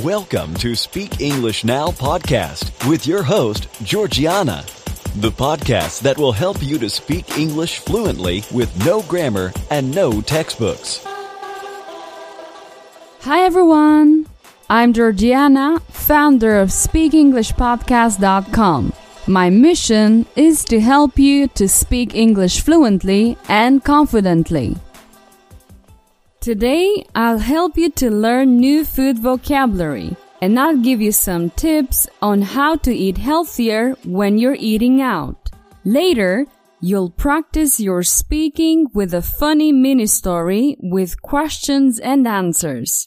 Welcome to Speak English Now podcast with your host, Georgiana, the podcast that will help you to speak English fluently with no grammar and no textbooks. Hi everyone! I'm Georgiana, founder of SpeakEnglishPodcast.com. My mission is to help you to speak English fluently and confidently. Today, I'll help you to learn new food vocabulary and I'll give you some tips on how to eat healthier when you're eating out. Later, you'll practice your speaking with a funny mini story with questions and answers.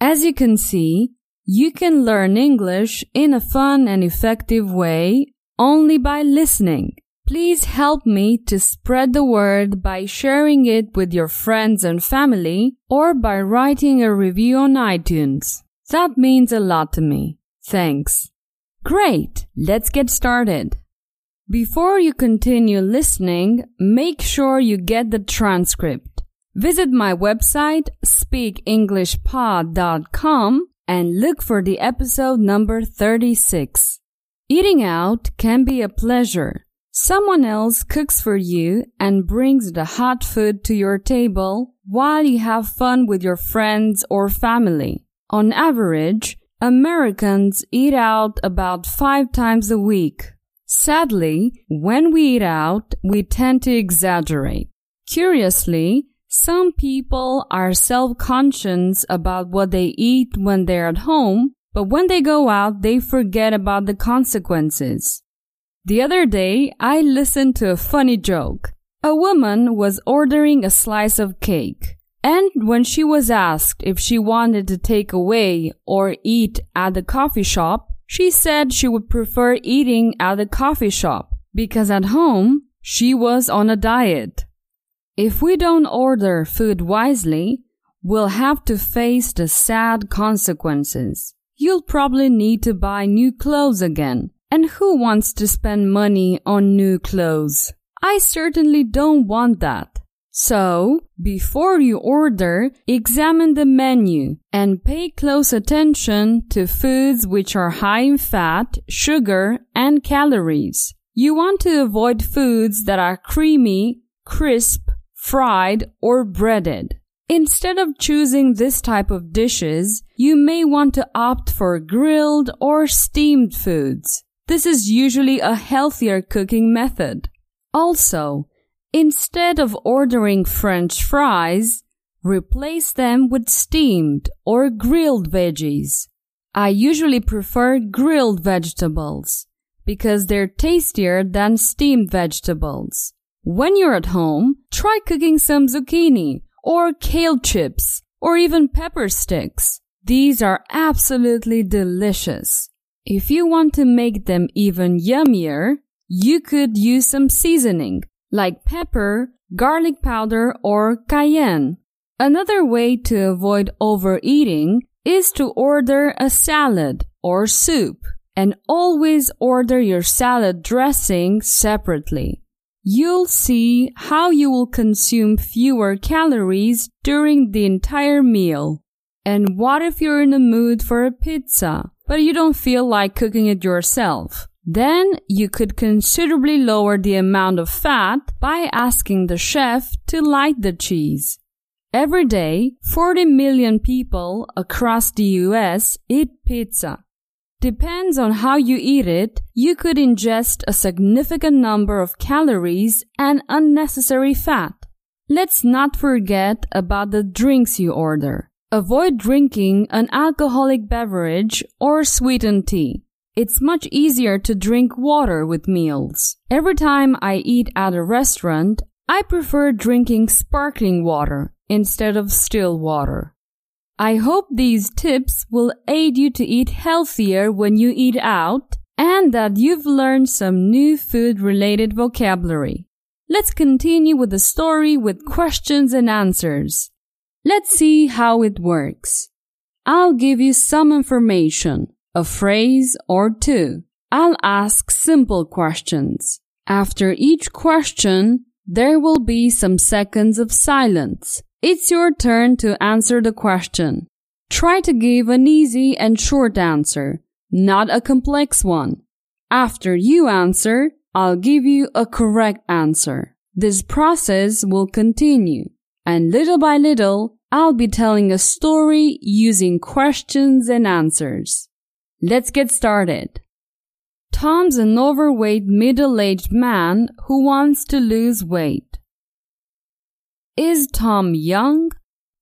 As you can see, you can learn English in a fun and effective way only by listening. Please help me to spread the word by sharing it with your friends and family or by writing a review on iTunes. That means a lot to me. Thanks. Great! Let's get started. Before you continue listening, make sure you get the transcript. Visit my website, speakenglishpod.com and look for the episode number 36. Eating out can be a pleasure. Someone else cooks for you and brings the hot food to your table while you have fun with your friends or family. On average, Americans eat out about five times a week. Sadly, when we eat out, we tend to exaggerate. Curiously, some people are self-conscious about what they eat when they're at home, but when they go out, they forget about the consequences. The other day, I listened to a funny joke. A woman was ordering a slice of cake. And when she was asked if she wanted to take away or eat at the coffee shop, she said she would prefer eating at the coffee shop because at home she was on a diet. If we don't order food wisely, we'll have to face the sad consequences. You'll probably need to buy new clothes again and who wants to spend money on new clothes? I certainly don't want that. So, before you order, examine the menu and pay close attention to foods which are high in fat, sugar, and calories. You want to avoid foods that are creamy, crisp, fried, or breaded. Instead of choosing this type of dishes, you may want to opt for grilled or steamed foods. This is usually a healthier cooking method. Also, instead of ordering French fries, replace them with steamed or grilled veggies. I usually prefer grilled vegetables because they're tastier than steamed vegetables. When you're at home, try cooking some zucchini or kale chips or even pepper sticks. These are absolutely delicious. If you want to make them even yummier, you could use some seasoning, like pepper, garlic powder, or cayenne. Another way to avoid overeating is to order a salad or soup and always order your salad dressing separately. You'll see how you will consume fewer calories during the entire meal. And what if you're in a mood for a pizza? But you don't feel like cooking it yourself. Then you could considerably lower the amount of fat by asking the chef to light the cheese. Every day, 40 million people across the US eat pizza. Depends on how you eat it, you could ingest a significant number of calories and unnecessary fat. Let's not forget about the drinks you order. Avoid drinking an alcoholic beverage or sweetened tea. It's much easier to drink water with meals. Every time I eat at a restaurant, I prefer drinking sparkling water instead of still water. I hope these tips will aid you to eat healthier when you eat out and that you've learned some new food related vocabulary. Let's continue with the story with questions and answers. Let's see how it works. I'll give you some information, a phrase or two. I'll ask simple questions. After each question, there will be some seconds of silence. It's your turn to answer the question. Try to give an easy and short answer, not a complex one. After you answer, I'll give you a correct answer. This process will continue, and little by little, I'll be telling a story using questions and answers. Let's get started. Tom's an overweight middle-aged man who wants to lose weight. Is Tom young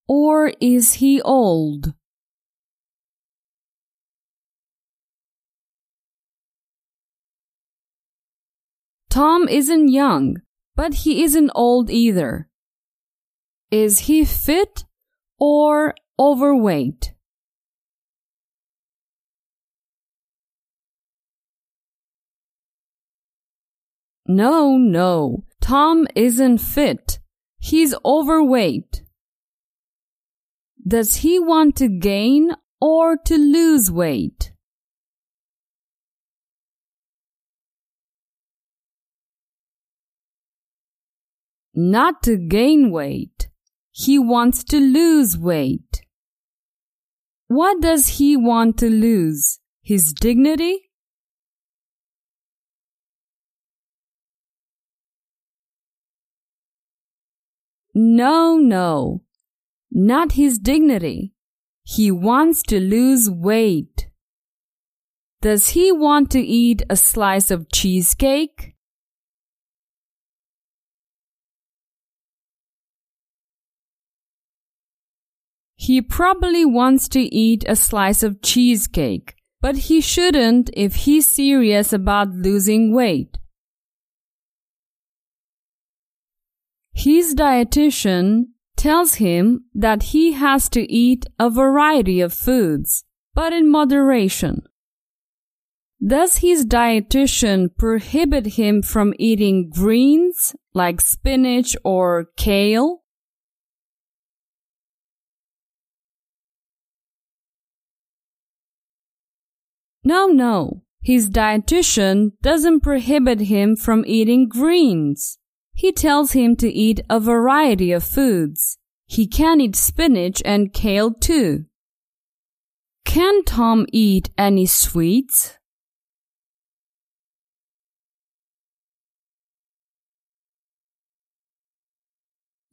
or is he old? Tom isn't young, but he isn't old either. Is he fit or overweight? No, no, Tom isn't fit. He's overweight. Does he want to gain or to lose weight? Not to gain weight. He wants to lose weight. What does he want to lose? His dignity? No, no, not his dignity. He wants to lose weight. Does he want to eat a slice of cheesecake? He probably wants to eat a slice of cheesecake, but he shouldn't if he's serious about losing weight. His dietitian tells him that he has to eat a variety of foods, but in moderation. Does his dietitian prohibit him from eating greens like spinach or kale? No, no. His dietitian doesn't prohibit him from eating greens. He tells him to eat a variety of foods. He can eat spinach and kale too. Can Tom eat any sweets?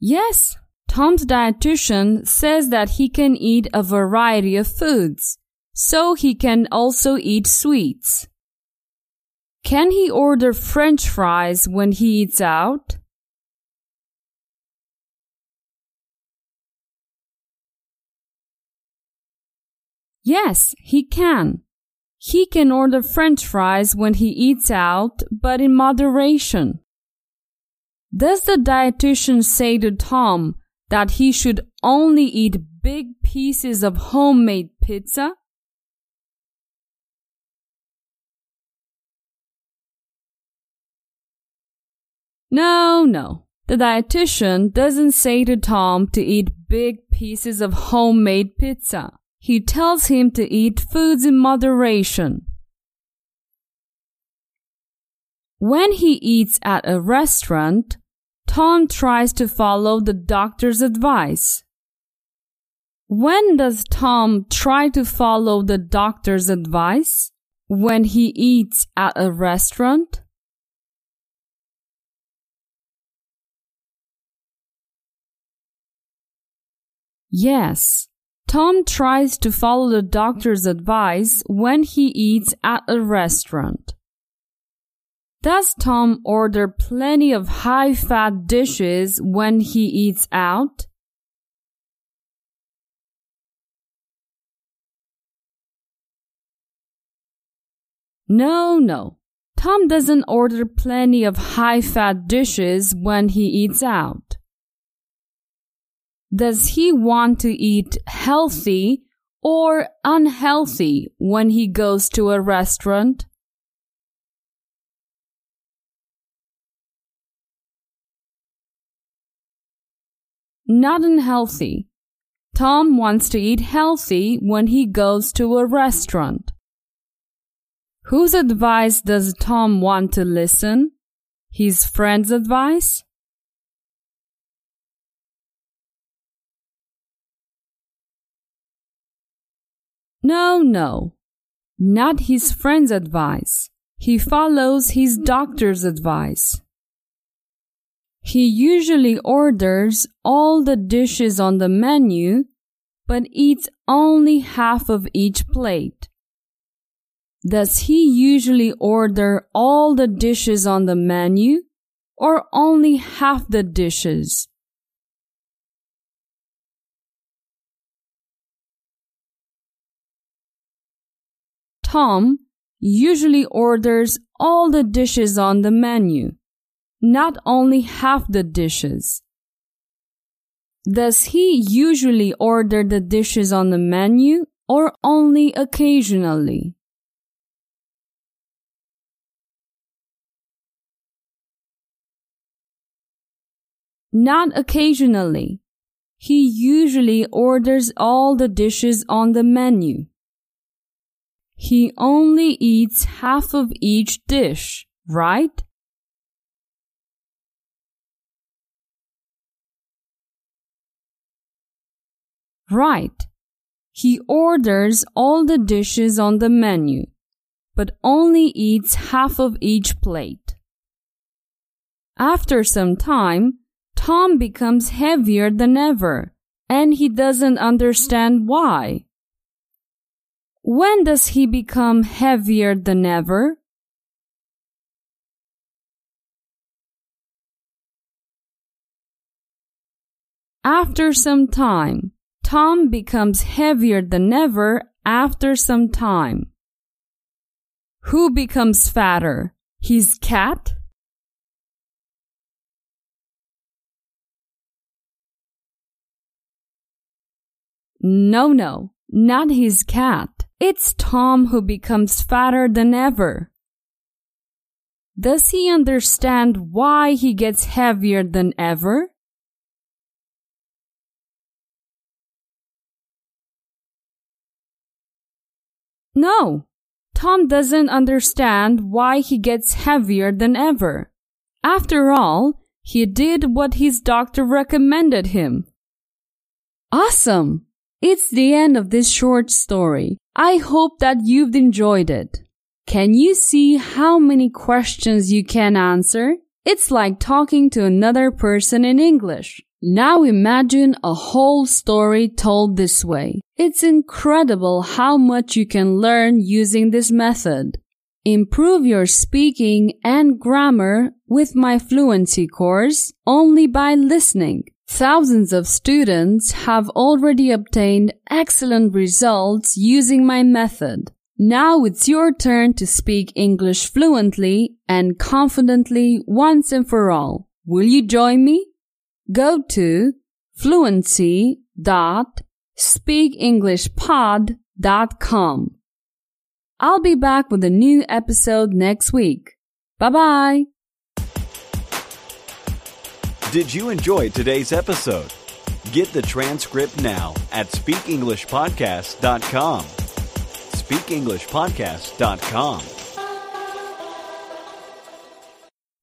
Yes, Tom's dietitian says that he can eat a variety of foods, so he can also eat sweets. Can he order french fries when he eats out? Yes, he can. He can order french fries when he eats out, but in moderation. Does the dietitian say to Tom that he should only eat big pieces of homemade pizza? No, no. The dietitian doesn't say to Tom to eat big pieces of homemade pizza. He tells him to eat foods in moderation. When he eats at a restaurant, Tom tries to follow the doctor's advice. When does Tom try to follow the doctor's advice? When he eats at a restaurant? Yes, Tom tries to follow the doctor's advice when he eats at a restaurant. Does Tom order plenty of high fat dishes when he eats out? No, no. Tom doesn't order plenty of high fat dishes when he eats out. Does he want to eat healthy or unhealthy when he goes to a restaurant? Not unhealthy. Tom wants to eat healthy when he goes to a restaurant. Whose advice does Tom want to listen? His friend's advice? No, no. Not his friend's advice. He follows his doctor's advice. He usually orders all the dishes on the menu, but eats only half of each plate. Does he usually order all the dishes on the menu or only half the dishes? Tom usually orders all the dishes on the menu, not only half the dishes. Does he usually order the dishes on the menu or only occasionally? Not occasionally. He usually orders all the dishes on the menu. He only eats half of each dish, right? Right. He orders all the dishes on the menu, but only eats half of each plate. After some time, Tom becomes heavier than ever, and he doesn't understand why. When does he become heavier than ever? After some time, Tom becomes heavier than ever after some time. Who becomes fatter? His cat? No, no, not his cat. It's Tom who becomes fatter than ever. Does he understand why he gets heavier than ever? No, Tom doesn't understand why he gets heavier than ever. After all, he did what his doctor recommended him. Awesome! It's the end of this short story. I hope that you've enjoyed it. Can you see how many questions you can answer? It's like talking to another person in English. Now imagine a whole story told this way. It's incredible how much you can learn using this method. Improve your speaking and grammar with my fluency course only by listening. Thousands of students have already obtained excellent results using my method. Now it's your turn to speak English fluently and confidently once and for all. Will you join me? Go to fluency.speakenglishpod.com. I'll be back with a new episode next week. Bye bye. Did you enjoy today's episode? Get the transcript now at speakenglishpodcast.com. Speakenglishpodcast.com.